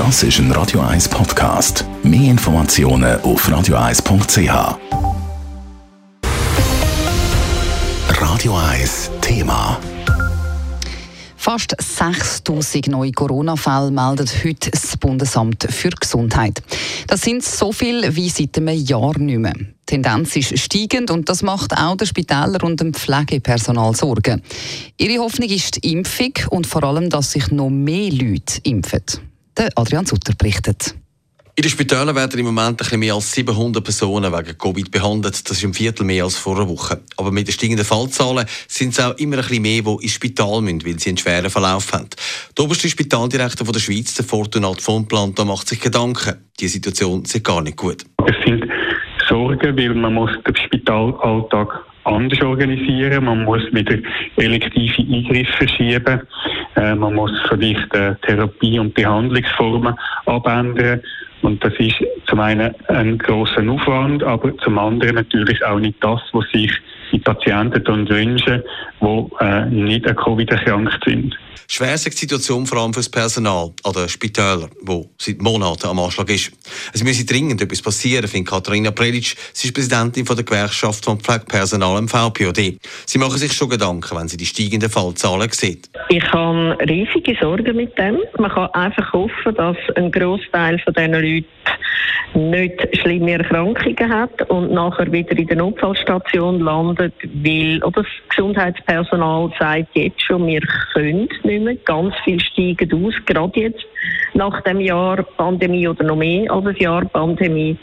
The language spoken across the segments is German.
Das ist ein Radio 1 Podcast. Mehr Informationen auf radio1.ch. Radio 1 Thema. Fast 6000 neue Corona-Fälle meldet heute das Bundesamt für Gesundheit. Das sind so viel wie seit einem Jahr nicht mehr. Die Tendenz ist steigend und das macht auch den Spitälern und dem Pflegepersonal Sorgen. Ihre Hoffnung ist die Impfung und vor allem, dass sich noch mehr Leute impfen. Der Adrian Sutter berichtet. In den Spitälern werden im Moment ein bisschen mehr als 700 Personen wegen Covid behandelt. Das ist ein Viertel mehr als vor einer Woche. Aber mit den steigenden Fallzahlen sind es auch immer ein bisschen mehr, die ins Spital müssen, weil sie einen schweren Verlauf haben. Der oberste Spitaldirektor der Schweiz, der Fortunat von Planta, macht sich Gedanken. Die Situation sieht gar nicht gut. Es sind Sorgen, weil man muss den Spitalalltag anders organisieren. Man muss wieder elektive Eingriffe verschieben. Äh, man muss vielleicht äh, Therapie- und Behandlungsformen abändern. Und das ist zum einen ein großer Aufwand, aber zum anderen natürlich auch nicht das, was sich die Patienten wünschen, die äh, nicht an Covid erkrankt sind. Schwer ist die Situation vor allem für das Personal an den Spitälern, wo seit Monaten am Anschlag ist. Es müsse dringend etwas passieren, findet Katharina Prelic. Sie ist Präsidentin von der Gewerkschaft von Pflegepersonal im VPOD. Sie machen sich schon Gedanken, wenn sie die steigenden Fallzahlen sieht. Ich habe riesige Sorgen mit dem. Man kann einfach hoffen, dass ein Großteil von diesen Leuten nicht schlimme Erkrankungen hat und nachher wieder in der Notfallstation landet, weil oder das Gesundheitspersonal sagt jetzt schon, wir können nicht mehr. Ganz viel steigen aus, gerade jetzt nach dem Jahr Pandemie oder noch mehr als ein Jahr Pandemie.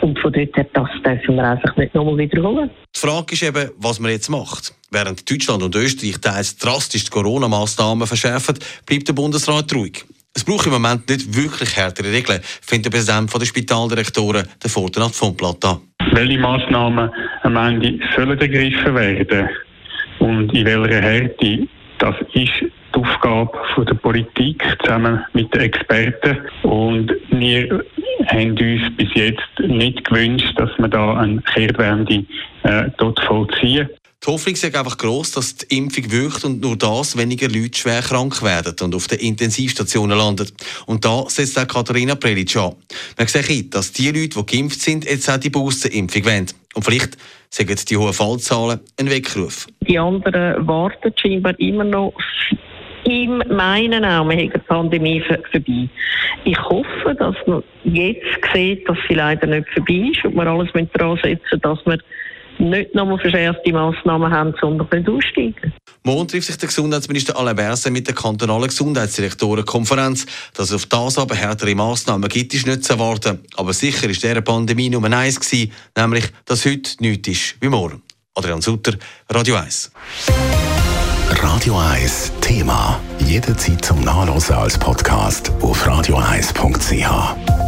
Und von dort her, das dürfen wir einfach nicht nochmal wiederholen. Die Frage ist eben, was man jetzt macht. Während Deutschland und Österreich teils drastisch die Corona-Massnahmen verschärfen, bleibt der Bundesrat ruhig. Es braucht im Moment nicht wirklich härtere Regeln, findet der Präsident der Spitaldirektoren, der Fortunat von Plata. Welche Massnahmen am Ende sollen ergriffen werden und in welcher Härte, das ist die Aufgabe der Politik zusammen mit den Experten. Und wir haben uns bis jetzt nicht gewünscht, dass wir da eine Kehrtwende äh, dort vollziehen. Die Hoffnung ist einfach gross, dass die Impfung wirkt und nur das weniger Leute schwer krank werden und auf den Intensivstationen landen. Und da setzt auch Katharina Prelic an. Man sieht, dass die Leute, die geimpft sind, jetzt auch die Boosterimpfung wollen. Und vielleicht sagen die hohen Fallzahlen ein Weckruf. Die anderen warten scheinbar immer noch in meinen Augen haben die Pandemie vorbei. Ich hoffe, dass man jetzt sieht, dass sie leider nicht vorbei ist und wir alles daran setzen dass wir nicht nochmal verschärfte Massnahmen haben, sondern nicht aussteigen. Morgen trifft sich der Gesundheitsminister Alain Berset mit der kantonalen Gesundheitsdirektorenkonferenz. Dass es auf das aber härtere Massnahmen gibt, ist nicht zu erwarten. Aber sicher ist dieser Pandemie Nummer eins gewesen, nämlich, dass heute nichts ist wie morgen. Adrian Sutter, Radio 1. Radio 1 Thema. Jederzeit zum Nachlesen als Podcast auf radio1.ch.